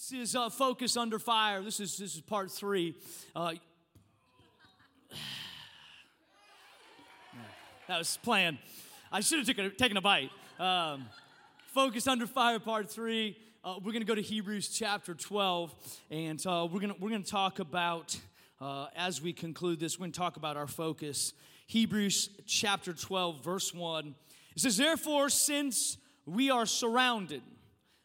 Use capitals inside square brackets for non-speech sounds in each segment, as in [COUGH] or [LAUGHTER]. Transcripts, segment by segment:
This is uh, Focus Under Fire. This is, this is part three. Uh, [SIGHS] that was planned. I should have taken a, taken a bite. Um, Focus Under Fire, part three. Uh, we're going to go to Hebrews chapter 12, and uh, we're going we're gonna talk about, uh, as we conclude this, we're going to talk about our focus. Hebrews chapter 12, verse 1. It says, Therefore, since we are surrounded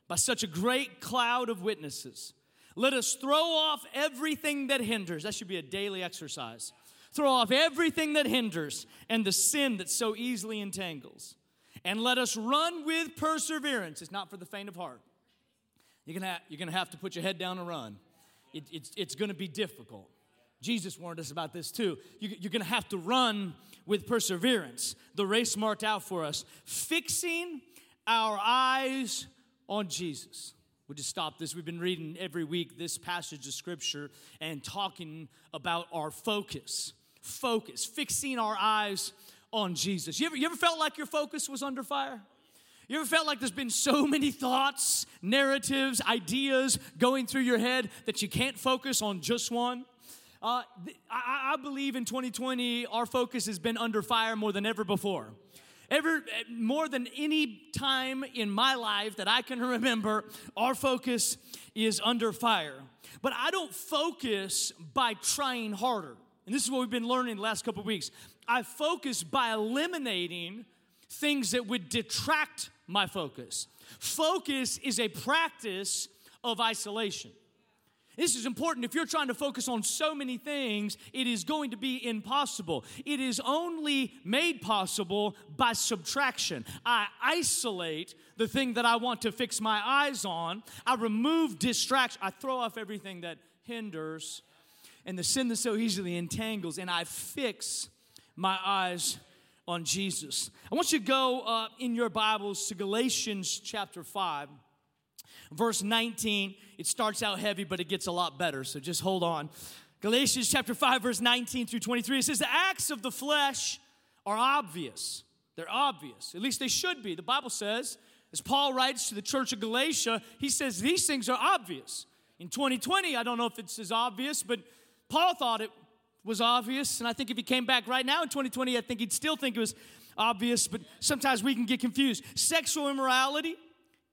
by such a great cloud of witnesses, let us throw off everything that hinders. That should be a daily exercise. Throw off everything that hinders and the sin that so easily entangles. And let us run with perseverance. It's not for the faint of heart. You're gonna have, you're gonna have to put your head down and run. It, it's, it's gonna be difficult. Jesus warned us about this too. You, you're gonna have to run with perseverance, the race marked out for us, fixing our eyes on Jesus. We'll just stop this. We've been reading every week this passage of scripture and talking about our focus. Focus, fixing our eyes on Jesus. You ever, you ever felt like your focus was under fire? You ever felt like there's been so many thoughts, narratives, ideas going through your head that you can't focus on just one? Uh, I, I believe in 2020, our focus has been under fire more than ever before. Ever eh, more than any time in my life that I can remember, our focus is under fire. But I don't focus by trying harder. And this is what we've been learning the last couple weeks. I focus by eliminating things that would detract my focus. Focus is a practice of isolation. This is important. If you're trying to focus on so many things, it is going to be impossible. It is only made possible by subtraction. I isolate the thing that I want to fix my eyes on, I remove distraction, I throw off everything that hinders and the sin that so easily entangles, and I fix my eyes on Jesus. I want you to go uh, in your Bibles to Galatians chapter 5 verse 19. It starts out heavy, but it gets a lot better, so just hold on. Galatians chapter 5, verse 19 through 23, it says, The acts of the flesh are obvious. They're obvious. At least they should be. The Bible says, as Paul writes to the church of Galatia, he says these things are obvious. In 2020, I don't know if it's as obvious, but Paul thought it was obvious. And I think if he came back right now in 2020, I think he'd still think it was obvious, but sometimes we can get confused. Sexual immorality,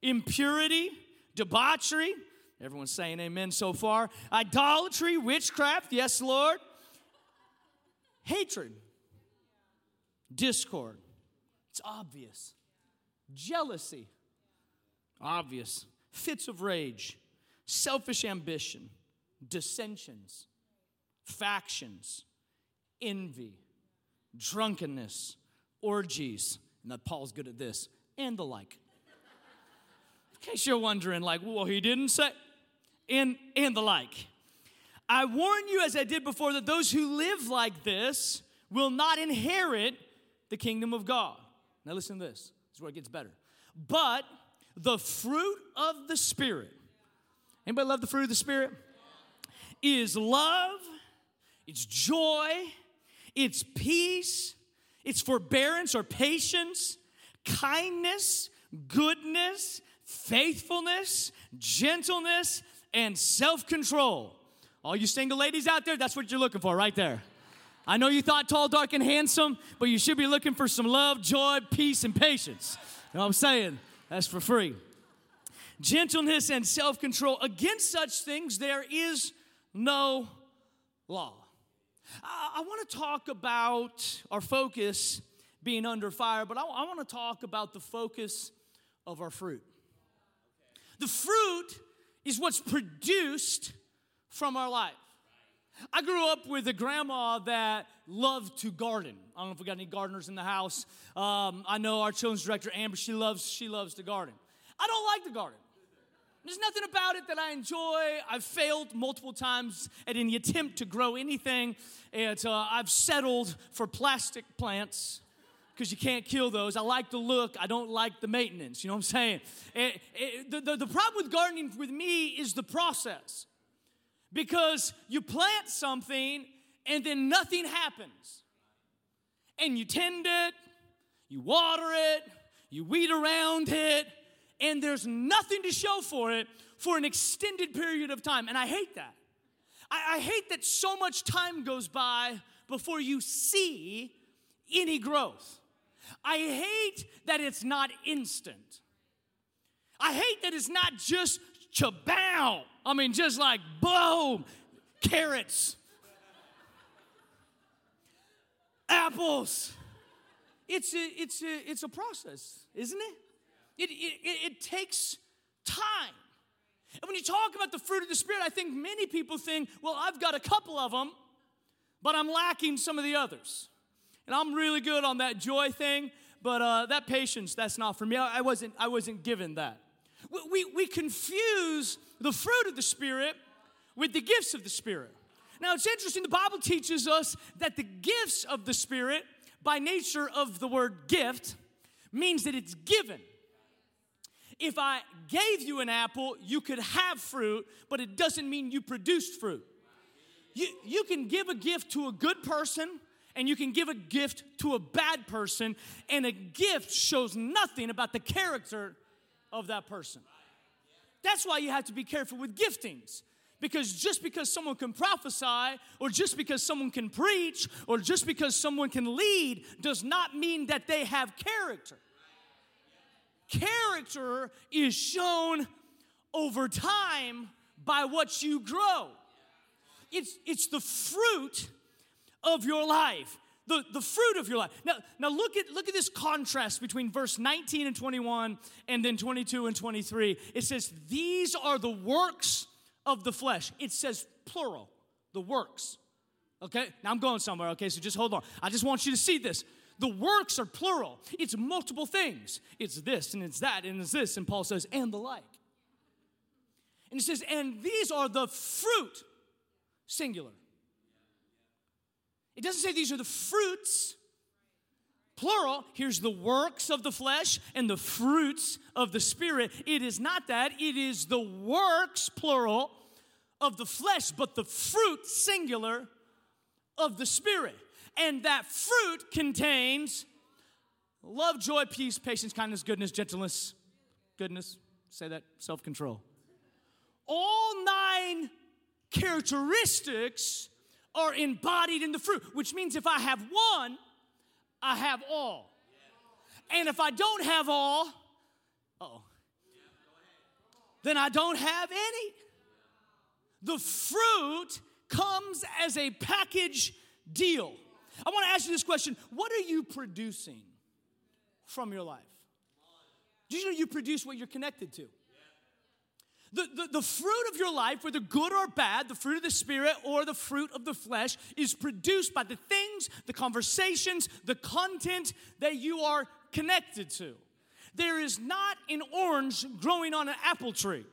impurity, debauchery. Everyone's saying amen so far. Idolatry, witchcraft, yes, Lord. Hatred, discord, it's obvious. Jealousy, obvious. Fits of rage, selfish ambition, dissensions, factions, envy, drunkenness, orgies, and that Paul's good at this, and the like case you're wondering, like, well, he didn't say, and, and the like. I warn you, as I did before, that those who live like this will not inherit the kingdom of God. Now, listen to this. This is where it gets better. But the fruit of the Spirit, anybody love the fruit of the Spirit? Is love, it's joy, it's peace, it's forbearance or patience, kindness, goodness, faithfulness, gentleness, and self control. All you single ladies out there, that's what you're looking for right there. I know you thought tall, dark, and handsome, but you should be looking for some love, joy, peace, and patience. You know what I'm saying? That's for free. Gentleness and self control. Against such things, there is no law. I, I want to talk about our focus being under fire, but I, I want to talk about the focus of our fruit. The fruit is what's produced from our life. I grew up with a grandma that loved to garden. I don't know if we got any gardeners in the house. Um, I know our children's director Amber. She loves she loves to garden. I don't like the garden. There's nothing about it that I enjoy. I've failed multiple times at any attempt to grow anything, and uh, I've settled for plastic plants because you can't kill those. I like the look, I don't like the maintenance. You know what I'm saying? It, it, the, the, the problem with gardening with me is the process. Because you plant something and then nothing happens. And you tend it, you water it, you weed around it, and there's nothing to show for it for an extended period of time. And I hate that. I, I hate that so much time goes by before you see any growth. I hate that it's not instant. I hate that it's not just chabow. I mean, just like boom, carrots, apples. It's a, it's a, it's a process, isn't it? It, it, it, it takes time. And when you talk about the fruit of the Spirit, I think many people think, well, I've got a couple of them, but I'm lacking some of the others. And I'm really good on that joy thing, but uh, that patience, that's not for me. I, I, wasn't, I wasn't given that. We, we, we confuse the fruit of the Spirit with the gifts of the Spirit. Now, it's interesting, the Bible teaches us that the gifts of the Spirit, by nature of the word gift, means that it's given if I gave you an apple, you could have fruit, but it doesn't mean you produced fruit. You, you can give a gift to a good person and you can give a gift to a bad person, and a gift shows nothing about the character of that person. That's why you have to be careful with giftings. Because just because someone can prophesy, or just because someone can preach, or just because someone can lead, does not mean that they have character. Character is shown over time by what you grow. It's, it's the fruit of your life. The, the fruit of your life. Now, now look at look at this contrast between verse 19 and 21 and then 22 and 23. It says, These are the works of the flesh. It says plural, the works. Okay? Now I'm going somewhere, okay? So just hold on. I just want you to see this. The works are plural, it's multiple things. It's this and it's that and it's this. And Paul says, and the like. And he says, and these are the fruit, singular. It doesn't say these are the fruits, plural. Here's the works of the flesh and the fruits of the Spirit. It is not that, it is the works, plural, of the flesh, but the fruit, singular, of the Spirit. And that fruit contains love, joy, peace, patience, kindness, goodness, gentleness, goodness, say that, self control. All nine characteristics are embodied in the fruit, which means if I have one, I have all. And if I don't have all, oh, then I don't have any. The fruit comes as a package deal. I want to ask you this question What are you producing from your life? Do you know you produce what you're connected to? The, the, the, fruit of your life, whether good or bad, the fruit of the Spirit or the fruit of the flesh, is produced by the things, the conversations, the content that you are connected to. There is not an orange growing on an apple tree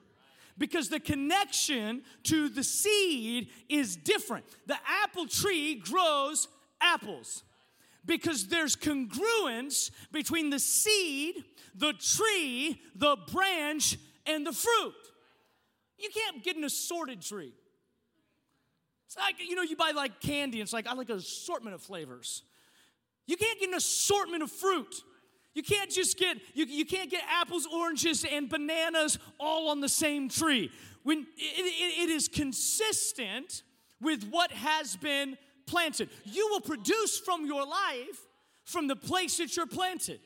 because the connection to the seed is different. The apple tree grows apples because there's congruence between the seed, the tree, the branch, and the fruit. You can't get an assorted tree. It's like, you know, you buy like candy, it's like, I like an assortment of flavors. You can't get an assortment of fruit. You can't just get, you, you can't get apples, oranges, and bananas all on the same tree. When it, it, it is consistent with what has been planted. You will produce from your life from the place that you're planted.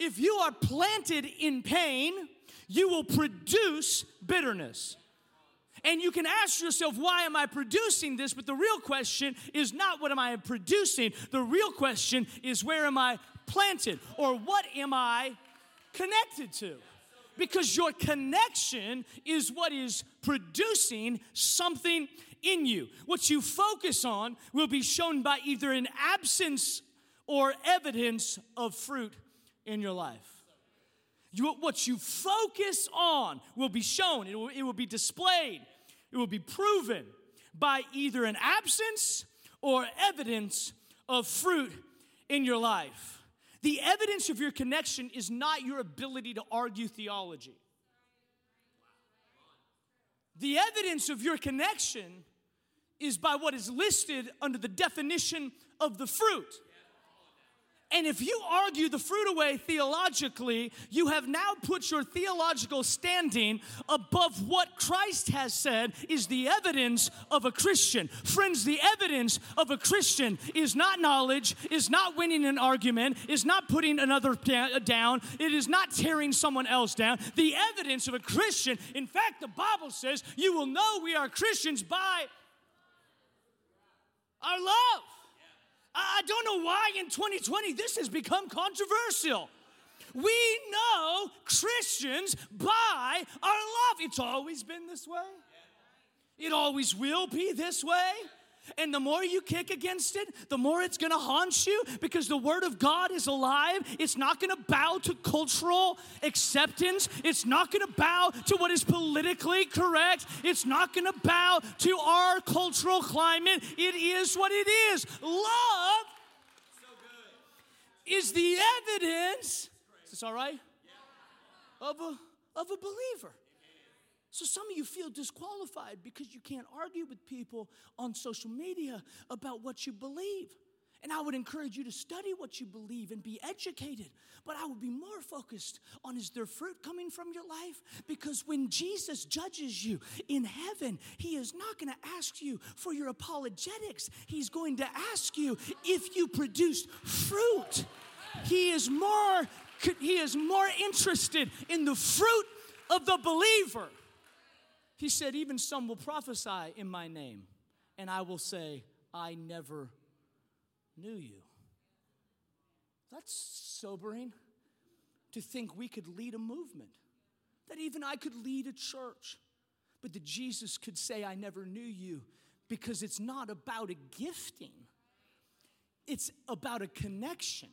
If you are planted in pain, you will produce bitterness. And you can ask yourself, why am I producing this? But the real question is not what am I producing? The real question is where am I planted? Or what am I connected to? Because your connection is what is producing something in you. What you focus on will be shown by either an absence or evidence of fruit in your life. You, what you focus on will be shown, it will, it will be displayed, it will be proven by either an absence or evidence of fruit in your life. The evidence of your connection is not your ability to argue theology. The evidence of your connection is by what is listed under the definition of the fruit. And if you argue the fruit away theologically, you have now put your theological standing above what Christ has said is the evidence of a Christian. Friends, the evidence of a Christian is not knowledge, is not winning an argument, is not putting another down, it is not tearing someone else down. The evidence of a Christian, in fact, the Bible says, you will know we are Christians by our love. I don't know why in 2020 this has become controversial. We know Christians by our love. It's always been this way, it always will be this way. And the more you kick against it, the more it's gonna haunt you because the Word of God is alive. It's not gonna bow to cultural acceptance. It's not gonna bow to what is politically correct. It's not gonna bow to our cultural climate. It is what it is. Love is the evidence. Is this all right? Of a, of a believer. So some of you feel disqualified because you can't argue with people on social media about what you believe. And I would encourage you to study what you believe and be educated. But I would be more focused on is there fruit coming from your life? Because when Jesus judges you in heaven, he is not going to ask you for your apologetics. He's going to ask you if you produced fruit. He is more he is more interested in the fruit of the believer he said, Even some will prophesy in my name, and I will say, I never knew you. That's sobering to think we could lead a movement, that even I could lead a church, but that Jesus could say, I never knew you, because it's not about a gifting, it's about a connection.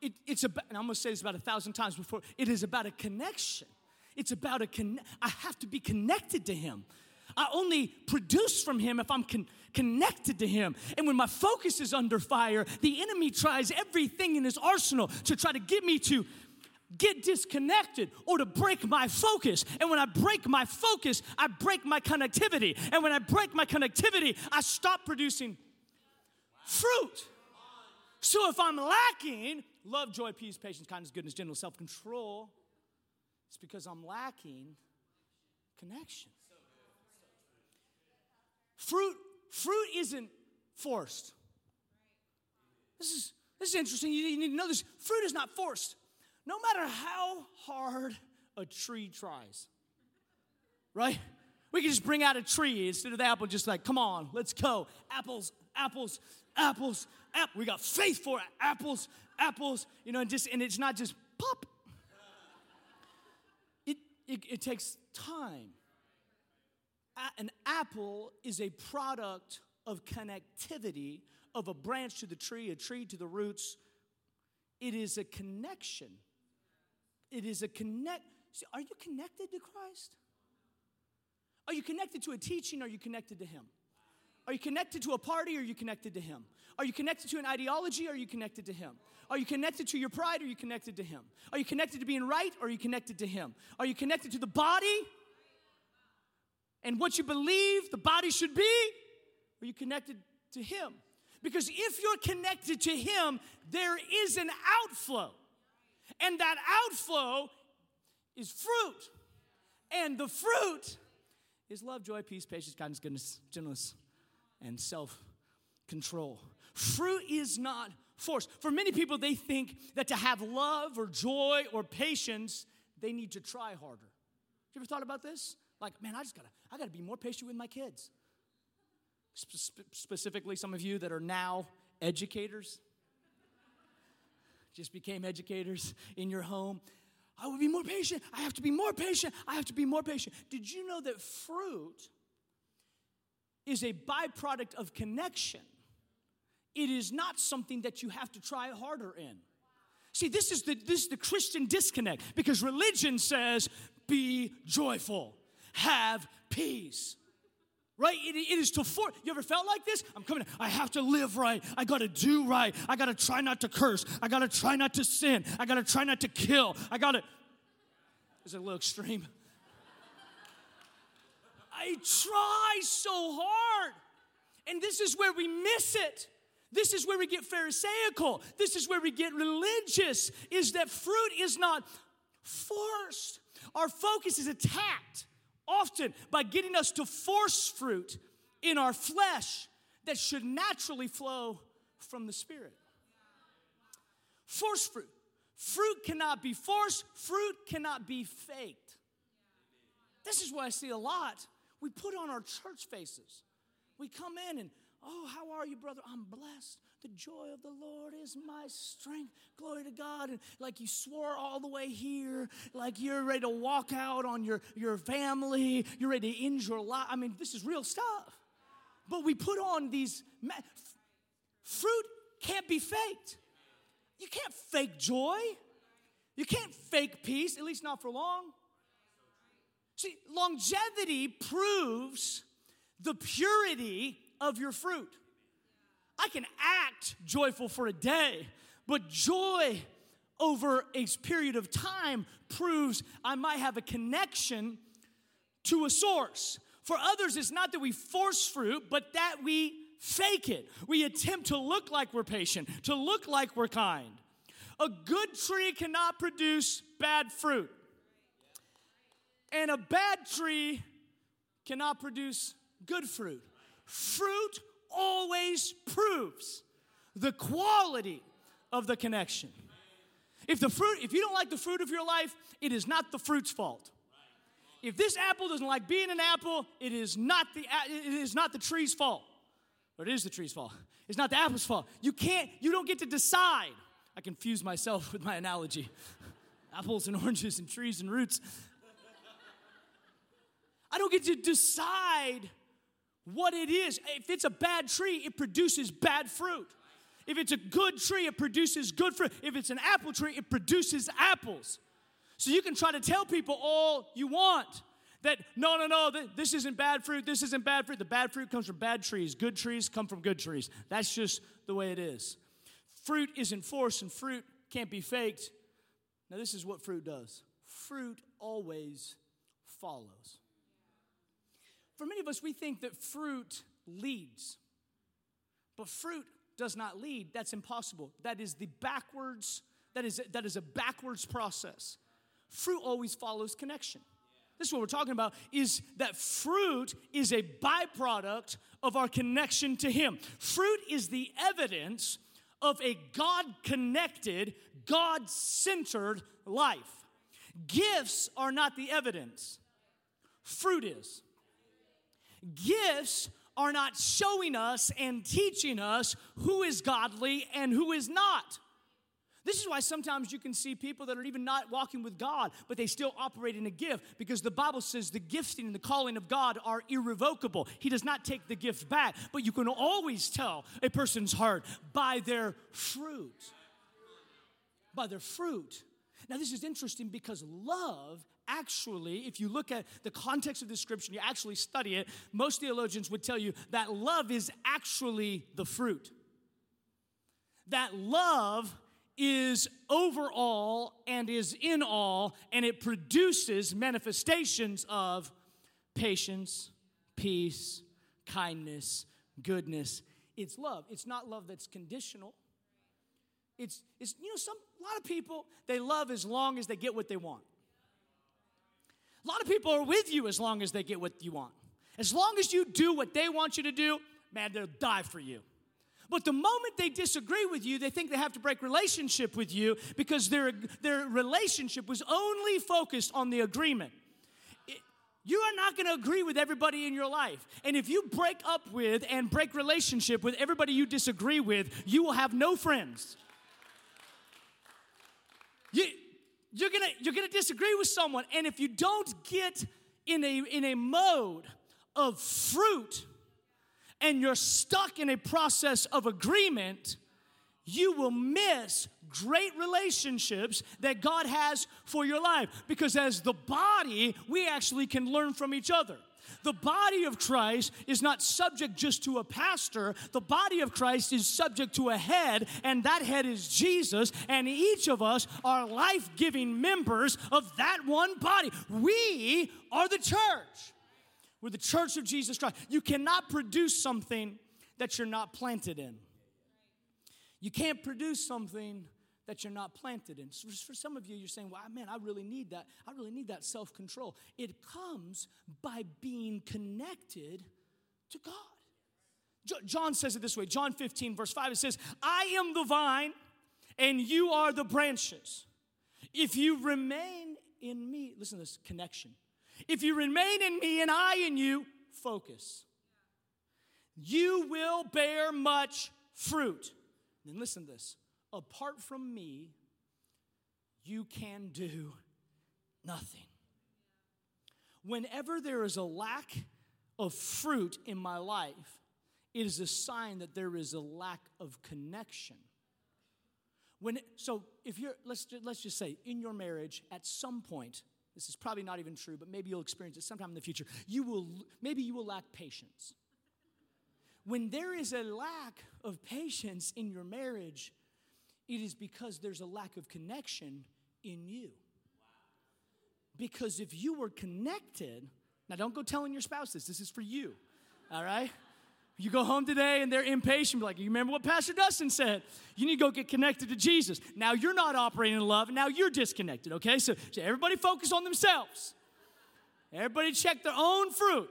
It, it's about, and I'm gonna say this about a thousand times before, it is about a connection. It's about a con- I have to be connected to Him. I only produce from Him if I'm con- connected to Him. And when my focus is under fire, the enemy tries everything in his arsenal to try to get me to get disconnected or to break my focus. And when I break my focus, I break my connectivity. And when I break my connectivity, I stop producing fruit. So if I'm lacking love, joy, peace, patience, kindness, goodness, gentleness, self control, it's because I'm lacking connection. Fruit, fruit isn't forced. This is, this is interesting. You need to know this. Fruit is not forced. No matter how hard a tree tries, right? We can just bring out a tree instead of the apple, just like, come on, let's go. Apples, apples, apples, apple. We got faith for it. Apples, apples, you know, and just and it's not just pop, it, it takes time. A- an apple is a product of connectivity of a branch to the tree, a tree to the roots. It is a connection. It is a connect. See, are you connected to Christ? Are you connected to a teaching? Are you connected to Him? Are you connected to a party? Or are you connected to Him? Are you connected to an ideology? Or are you connected to Him? Are you connected to your pride? Or are you connected to Him? Are you connected to being right? Or are you connected to Him? Are you connected to the body and what you believe the body should be? Are you connected to Him? Because if you're connected to Him, there is an outflow. And that outflow is fruit. And the fruit is love, joy, peace, patience, kindness, goodness, gentleness, and self control. Fruit is not force. For many people, they think that to have love or joy or patience, they need to try harder. Have You ever thought about this? Like, man, I just gotta, I gotta be more patient with my kids. Spe- specifically, some of you that are now educators, just became educators in your home. I will be more patient. I have to be more patient. I have to be more patient. Did you know that fruit is a byproduct of connection? It is not something that you have to try harder in. See, this is the this is the Christian disconnect because religion says, be joyful, have peace. Right? It, it is to force. You ever felt like this? I'm coming. I have to live right. I gotta do right. I gotta try not to curse. I gotta try not to sin. I gotta try not to kill. I gotta. Is it a little extreme? I try so hard. And this is where we miss it This is where we get Pharisaical. This is where we get religious, is that fruit is not forced. Our focus is attacked often by getting us to force fruit in our flesh that should naturally flow from the Spirit. Force fruit. Fruit cannot be forced, fruit cannot be faked. This is what I see a lot. We put on our church faces. We come in and, oh, how are you, brother? I'm blessed. The joy of the Lord is my strength. Glory to God. And like you swore all the way here, like you're ready to walk out on your, your family, you're ready to end your life. I mean, this is real stuff. But we put on these, fruit can't be faked. You can't fake joy. You can't fake peace, at least not for long. See, longevity proves the purity of your fruit. I can act joyful for a day, but joy over a period of time proves I might have a connection to a source. For others, it's not that we force fruit, but that we fake it. We attempt to look like we're patient, to look like we're kind. A good tree cannot produce bad fruit, and a bad tree cannot produce good fruit. Fruit always proves the quality of the connection. If the fruit, if you don't like the fruit of your life, it is not the fruit's fault. If this apple doesn't like being an apple, it is not the it is not the tree's fault. Or it is the tree's fault. It's not the apple's fault. You can't, you don't get to decide. I confuse myself with my analogy. [LAUGHS] Apples and oranges and trees and roots. I don't get to decide what it is. If it's a bad tree, it produces bad fruit. If it's a good tree, it produces good fruit. If it's an apple tree, it produces apples. So you can try to tell people all you want that no, no, no, this isn't bad fruit, this isn't bad fruit. The bad fruit comes from bad trees. Good trees come from good trees. That's just the way it is. Fruit isn't forced and fruit can't be faked. Now, this is what fruit does fruit always follows. For many of us, we think that fruit leads, but fruit does not lead. That's impossible. That is the backwards, that is, that is a backwards process. Fruit always follows connection. This is what we're talking about is that fruit is a byproduct of our connection to Him. Fruit is the evidence of a God connected, God centered life. Gifts are not the evidence, fruit is. Gifts are not showing us and teaching us who is godly and who is not. This is why sometimes you can see people that are even not walking with God, but they still operate in a gift because the Bible says the gifting and the calling of God are irrevocable. He does not take the gift back, but you can always tell a person's heart by their fruit. By their fruit. Now, this is interesting because love actually, if you look at the context of the scripture, you actually study it, most theologians would tell you that love is actually the fruit. That love is over all and is in all, and it produces manifestations of patience, peace, kindness, goodness. It's love. It's not love that's conditional. It's, it's you know, some a lot of people they love as long as they get what they want. A lot of people are with you as long as they get what you want. As long as you do what they want you to do, man, they'll die for you. But the moment they disagree with you, they think they have to break relationship with you because their, their relationship was only focused on the agreement. you are not going to agree with everybody in your life. And if you break up with and break relationship with everybody you disagree with, you will have no friends. You, you're gonna you're gonna disagree with someone, and if you don't get in a in a mode of fruit and you're stuck in a process of agreement, you will miss great relationships that God has for your life. Because as the body, we actually can learn from each other. The body of Christ is not subject just to a pastor. The body of Christ is subject to a head, and that head is Jesus. And each of us are life giving members of that one body. We are the church. We're the church of Jesus Christ. You cannot produce something that you're not planted in. You can't produce something that you're not planted in. For some of you, you're saying, well, man, I really need that. I really need that self control. It comes by being connected to God. John says it this way John 15, verse 5, it says, I am the vine and you are the branches. If you remain in me, listen to this connection. If you remain in me and I in you, focus. You will bear much fruit. Then listen to this apart from me, you can do nothing. Whenever there is a lack of fruit in my life, it is a sign that there is a lack of connection. When so if you're let's let's just say in your marriage at some point this is probably not even true but maybe you'll experience it sometime in the future you will maybe you will lack patience when there is a lack of patience in your marriage it is because there's a lack of connection in you because if you were connected now don't go telling your spouse this this is for you all right you go home today and they're impatient, like, you remember what Pastor Dustin said? You need to go get connected to Jesus. Now you're not operating in love, now you're disconnected, okay? So, so everybody focus on themselves. Everybody check their own fruit.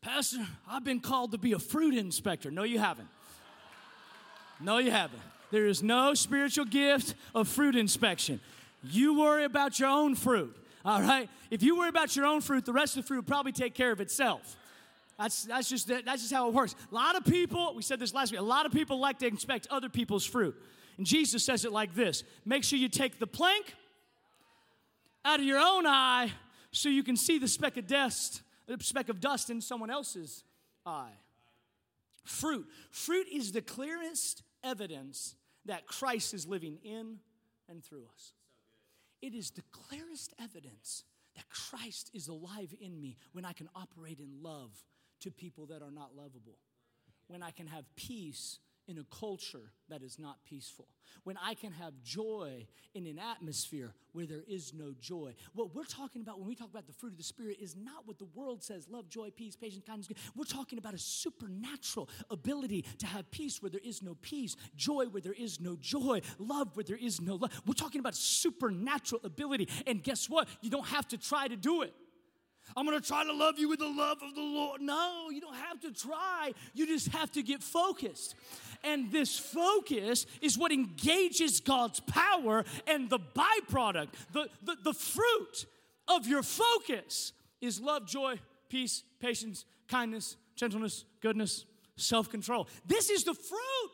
Pastor, I've been called to be a fruit inspector. No, you haven't. No, you haven't. There is no spiritual gift of fruit inspection. You worry about your own fruit, all right? If you worry about your own fruit, the rest of the fruit will probably take care of itself. That's, that's, just, that's just how it works. A lot of people, we said this last week, a lot of people like to inspect other people's fruit. And Jesus says it like this Make sure you take the plank out of your own eye so you can see the speck of dust, the speck of dust in someone else's eye. Fruit. Fruit is the clearest evidence that Christ is living in and through us. It is the clearest evidence that Christ is alive in me when I can operate in love to people that are not lovable. When I can have peace in a culture that is not peaceful. When I can have joy in an atmosphere where there is no joy. What we're talking about when we talk about the fruit of the Spirit is not what the world says love, joy, peace, patience, kindness. We're talking about a supernatural ability to have peace where there is no peace, joy where there is no joy, love where there is no love. We're talking about a supernatural ability. And guess what? You don't have to try to do it. I'm gonna try to love you with the love of the Lord. No, you don't have to try. You just have to get focused. And this focus is what engages God's power, and the byproduct, the, the, the fruit of your focus is love, joy, peace, patience, kindness, gentleness, goodness, self control. This is the fruit.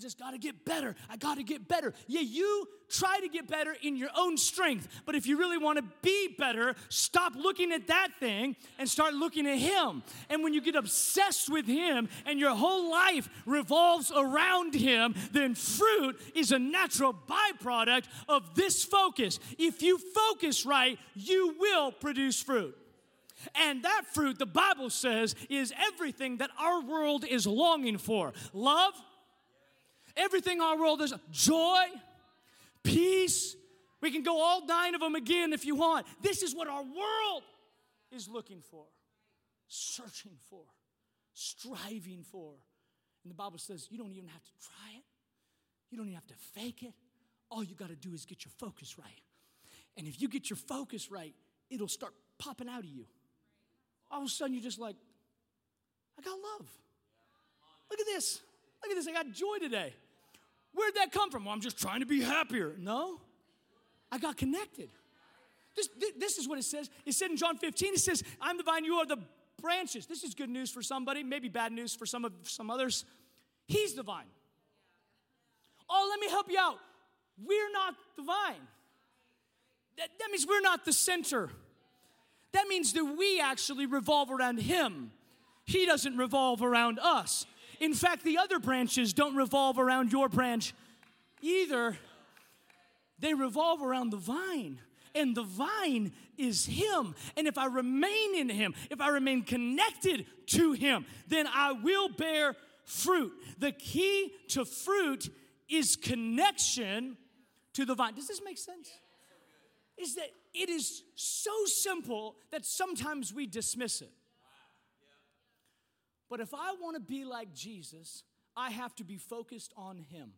I just got to get better. I got to get better. Yeah, you try to get better in your own strength, but if you really want to be better, stop looking at that thing and start looking at Him. And when you get obsessed with Him and your whole life revolves around Him, then fruit is a natural byproduct of this focus. If you focus right, you will produce fruit. And that fruit, the Bible says, is everything that our world is longing for love Everything our world is joy, peace. We can go all nine of them again if you want. This is what our world is looking for, searching for, striving for. And the Bible says you don't even have to try it, you don't even have to fake it. All you got to do is get your focus right. And if you get your focus right, it'll start popping out of you. All of a sudden, you're just like, I got love. Look at this. Look at this, I got joy today. Where'd that come from? Well, I'm just trying to be happier. No, I got connected. This, this is what it says. It said in John 15, it says, I'm the vine, you are the branches. This is good news for somebody, maybe bad news for some of some others. He's the vine. Oh, let me help you out. We're not the vine. That, that means we're not the center. That means that we actually revolve around him. He doesn't revolve around us. In fact, the other branches don't revolve around your branch either, they revolve around the vine. And the vine is Him. And if I remain in Him, if I remain connected to Him, then I will bear fruit. The key to fruit is connection to the vine. Does this make sense? Is that it is so simple that sometimes we dismiss it. But if I want to be like Jesus, I have to be focused on Him.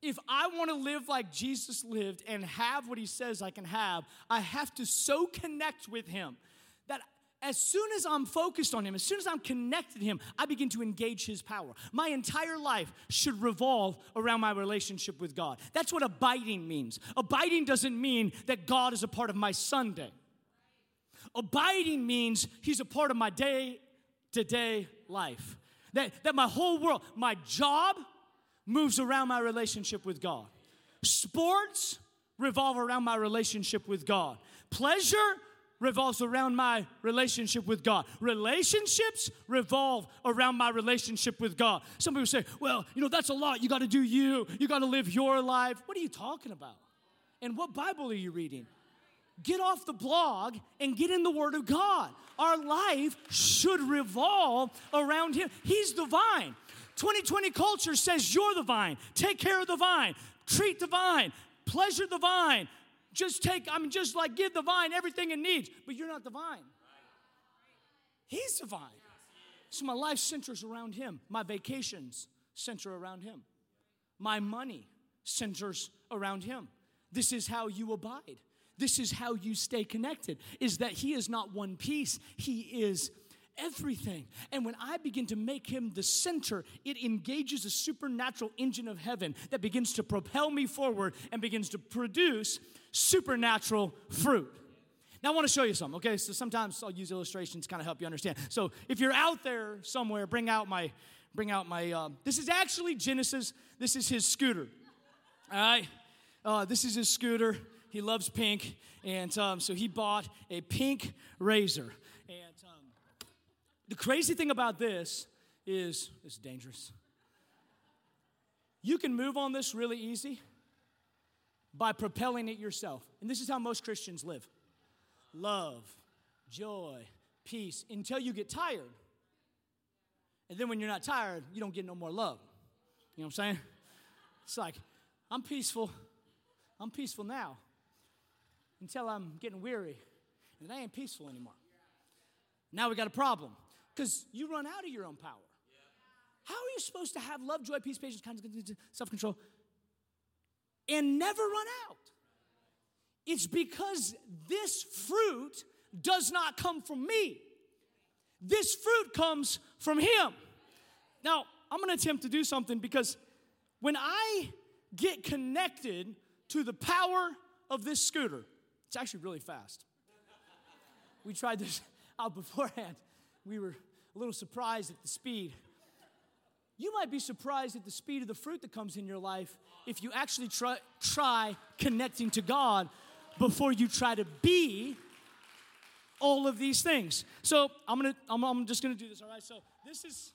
If I want to live like Jesus lived and have what He says I can have, I have to so connect with Him that as soon as I'm focused on Him, as soon as I'm connected to Him, I begin to engage His power. My entire life should revolve around my relationship with God. That's what abiding means. Abiding doesn't mean that God is a part of my Sunday. Abiding means He's a part of my day to day life. That, that my whole world, my job moves around my relationship with God. Sports revolve around my relationship with God. Pleasure revolves around my relationship with God. Relationships revolve around my relationship with God. Some people say, well, you know, that's a lot. You got to do you, you got to live your life. What are you talking about? And what Bible are you reading? Get off the blog and get in the Word of God. Our life should revolve around Him. He's the vine. 2020 culture says you're the vine. Take care of the vine. Treat the vine. Pleasure the vine. Just take, I mean, just like give the vine everything it needs, but you're not the vine. He's the vine. So my life centers around Him. My vacations center around Him. My money centers around Him. This is how you abide. This is how you stay connected, is that He is not one piece, He is everything. And when I begin to make him the center, it engages a supernatural engine of heaven that begins to propel me forward and begins to produce supernatural fruit. Now, I want to show you something, okay? So sometimes I'll use illustrations to kind of help you understand. So if you're out there somewhere, bring out my, bring out my, uh, this is actually Genesis. This is his scooter, all right? Uh, this is his scooter. He loves pink, and um, so he bought a pink razor. And um, the crazy thing about this is it's dangerous. You can move on this really easy by propelling it yourself. And this is how most Christians live love, joy, peace, until you get tired. And then when you're not tired, you don't get no more love. You know what I'm saying? It's like, I'm peaceful. I'm peaceful now until I'm getting weary, and I ain't peaceful anymore. Now we got a problem because you run out of your own power. How are you supposed to have love, joy, peace, patience, kindness, self control and never run out? It's because this fruit does not come from me. This fruit comes from Him. Now, I'm gonna attempt to do something because when I get connected to the power of this scooter, it's actually really fast. We tried this [LAUGHS] out beforehand. We were a little surprised at the speed. You might be surprised at the speed of the fruit that comes in your life if you actually try, try connecting to God before you try to be all of these things. So I'm gonna, I'm, I'm just gonna do this. All right. So this is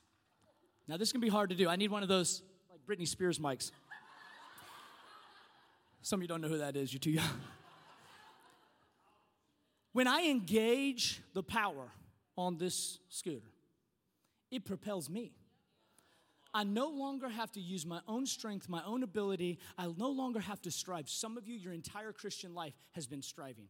now this can be hard to do. I need one of those like Britney Spears mics. Some of you don't know who that is. You're too young. When I engage the power on this scooter, it propels me. I no longer have to use my own strength, my own ability. I no longer have to strive. Some of you, your entire Christian life has been striving.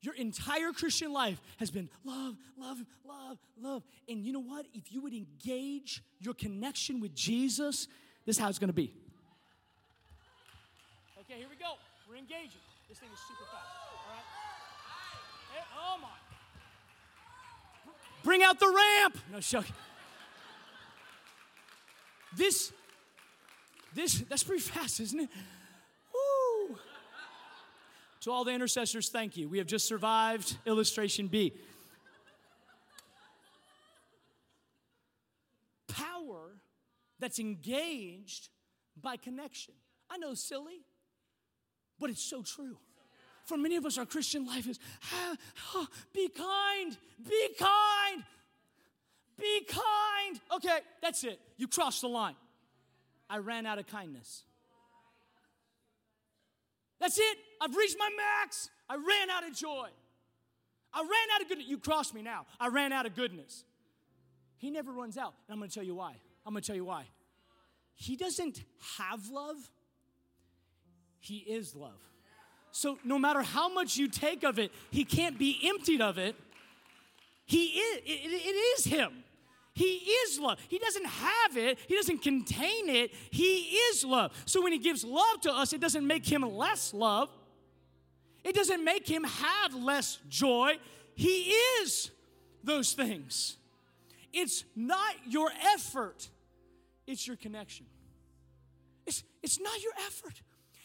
Your entire Christian life has been love, love, love, love. And you know what? If you would engage your connection with Jesus, this is how it's gonna be. Okay, here we go. We're engaging. This thing is super fast. All right? Hey, oh my. Bring out the ramp. No, show. This, this, that's pretty fast, isn't it? Woo. To all the intercessors, thank you. We have just survived illustration B. Power that's engaged by connection. I know silly, but it's so true. For many of us, our Christian life is ah, oh, be kind, be kind, be kind. Okay, that's it. You crossed the line. I ran out of kindness. That's it. I've reached my max. I ran out of joy. I ran out of goodness. You crossed me now. I ran out of goodness. He never runs out. And I'm going to tell you why. I'm going to tell you why. He doesn't have love, He is love. So no matter how much you take of it, He can't be emptied of it. He is, it, it is Him. He is love. He doesn't have it, He doesn't contain it. He is love. So when He gives love to us, it doesn't make Him less love, it doesn't make Him have less joy. He is those things. It's not your effort, it's your connection. It's, it's not your effort.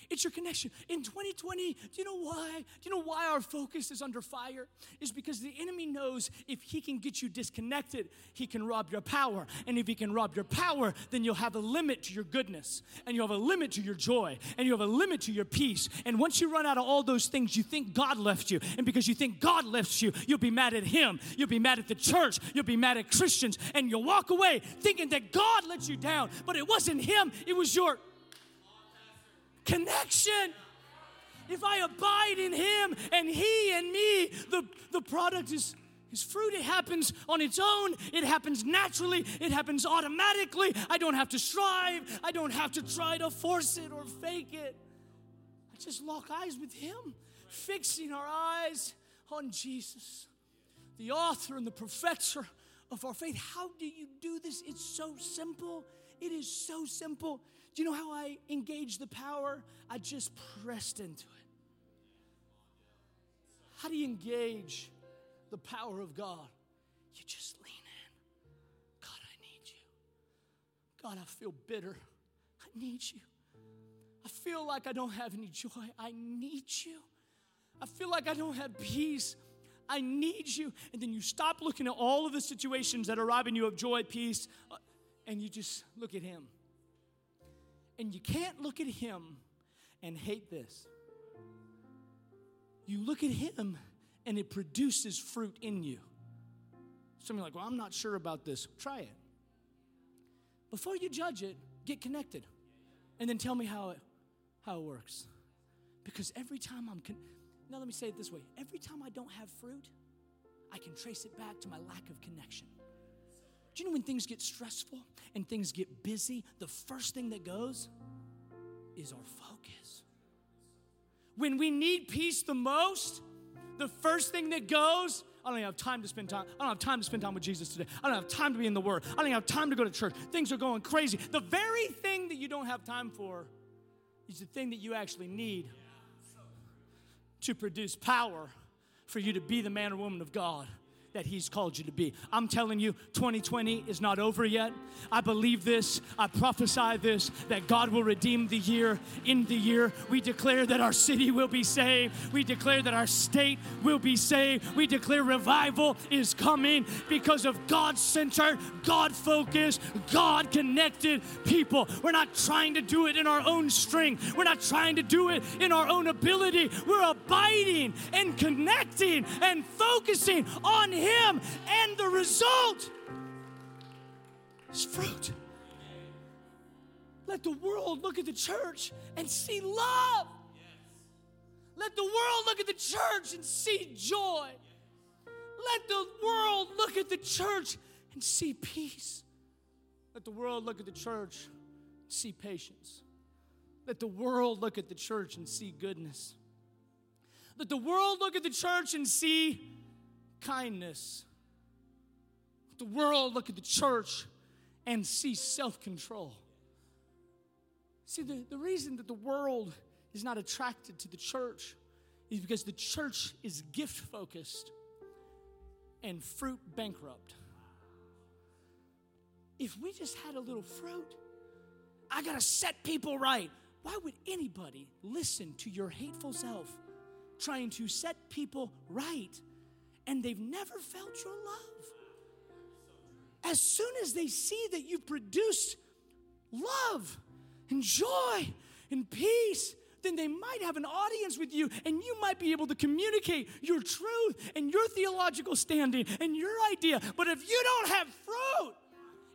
It's your connection. In 2020, do you know why? Do you know why our focus is under fire? Is because the enemy knows if he can get you disconnected, he can rob your power. And if he can rob your power, then you'll have a limit to your goodness, and you'll have a limit to your joy, and you'll have a limit to your peace. And once you run out of all those things, you think God left you. And because you think God left you, you'll be mad at him. You'll be mad at the church. You'll be mad at Christians. And you'll walk away thinking that God let you down. But it wasn't him, it was your connection. If I abide in him and he in me, the, the product is his fruit. It happens on its own. It happens naturally. It happens automatically. I don't have to strive. I don't have to try to force it or fake it. I just lock eyes with him, fixing our eyes on Jesus, the author and the perfecter of our faith. How do you do this? It's so simple. It is so simple. Do you know how I engage the power? I just pressed into it. How do you engage the power of God? You just lean in. God, I need you. God, I feel bitter. I need you. I feel like I don't have any joy. I need you. I feel like I don't have peace. I need you. And then you stop looking at all of the situations that are robbing you of joy, peace, uh, and you just look at Him. And you can't look at him and hate this. You look at him and it produces fruit in you. Some of you are like, well, I'm not sure about this. Try it. Before you judge it, get connected. And then tell me how it, how it works. Because every time I'm, con- now let me say it this way every time I don't have fruit, I can trace it back to my lack of connection. Do you know when things get stressful and things get busy, the first thing that goes is our focus. When we need peace the most, the first thing that goes, I don't have time to spend time. I don't have time to spend time with Jesus today. I don't have time to be in the Word. I don't have time to go to church. Things are going crazy. The very thing that you don't have time for is the thing that you actually need to produce power for you to be the man or woman of God that He's called you to be. I'm telling you, 2020 is not over yet. I believe this. I prophesy this that God will redeem the year in the year. We declare that our city will be saved. We declare that our state will be saved. We declare revival is coming because of God centered, God focused, God connected people. We're not trying to do it in our own strength, we're not trying to do it in our own ability. We're abiding and connecting and focusing on Him him, and the result is fruit. Let the world look at the church and see love. Let the world look at the church and see joy. Let the world look at the church and see peace. Let the world look at the church and see patience. Let the world look at the church and see goodness. Let the world look at the church and see kindness. The world look at the church and see self control. See, the, the reason that the world is not attracted to the church is because the church is gift focused and fruit bankrupt. If we just had a little fruit, I gotta set people right. Why would anybody listen to your hateful self trying to set people right? And they've never felt your love. As soon as they see that you produce love and joy and peace, then they might have an audience with you and you might be able to communicate your truth and your theological standing and your idea. But if you don't have fruit,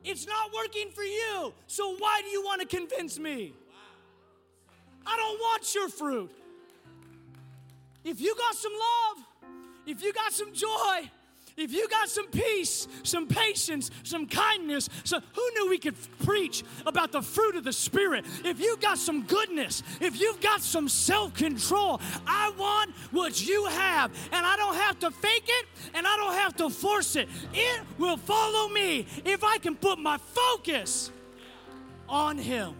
it's not working for you. So why do you want to convince me? I don't want your fruit. If you got some love, if you got some joy, if you got some peace, some patience, some kindness, so who knew we could preach about the fruit of the Spirit? If you got some goodness, if you've got some self control, I want what you have. And I don't have to fake it and I don't have to force it. It will follow me if I can put my focus on Him.